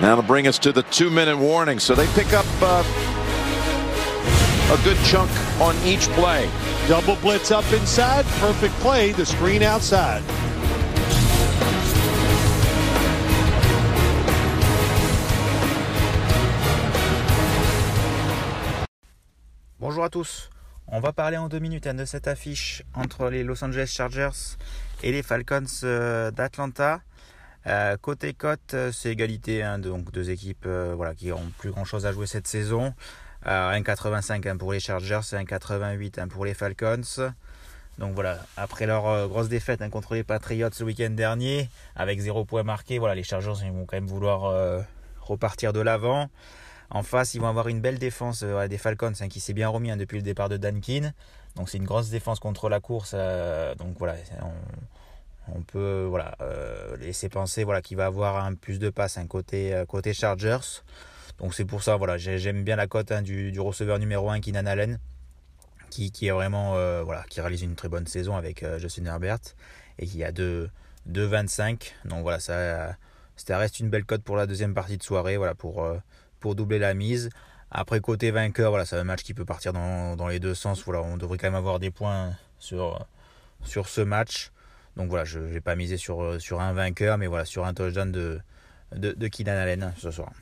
That'll bring us to the two-minute warning. So they pick up uh, a good chunk on each play. Double blitz up inside. Perfect play. The screen outside. Bonjour à tous. On va parler en deux minutes hein, de cette affiche entre les Los Angeles Chargers et les Falcons euh, d'Atlanta. Euh, côté cote, euh, c'est égalité, hein, donc deux équipes voilà, qui ont plus grand chose à jouer cette saison. 1,85 hein, pour les Chargers et 1,88 pour les Falcons. Donc voilà, après leur grosse défaite contre les Patriots le week-end dernier, avec 0 point marqué, voilà, les Chargers ils vont quand même vouloir repartir de l'avant. En face, ils vont avoir une belle défense euh, des Falcons hein, qui s'est bien remis hein, depuis le départ de Dankin. Donc c'est une grosse défense contre la course. Euh, donc voilà, peut voilà, euh, laisser penser voilà, qu'il va avoir un plus de passes un côté, côté Chargers. Donc c'est pour ça, voilà, j'aime bien la cote hein, du, receveur numéro 1, Keenan Allen, qui, qui est vraiment voilà, qui réalise une très bonne saison avec Justin Herbert et qui a 2,25. Donc voilà, ça, ça reste une belle cote pour la deuxième partie de soirée, voilà, pour doubler la mise. Après, côté vainqueur, voilà, c'est un match qui peut partir dans, les deux sens. Voilà, on devrait quand même avoir des points sur ce match. Donc voilà, je ne vais pas miser sur, sur un vainqueur, mais voilà, sur un touchdown de, de, de Allen ce soir.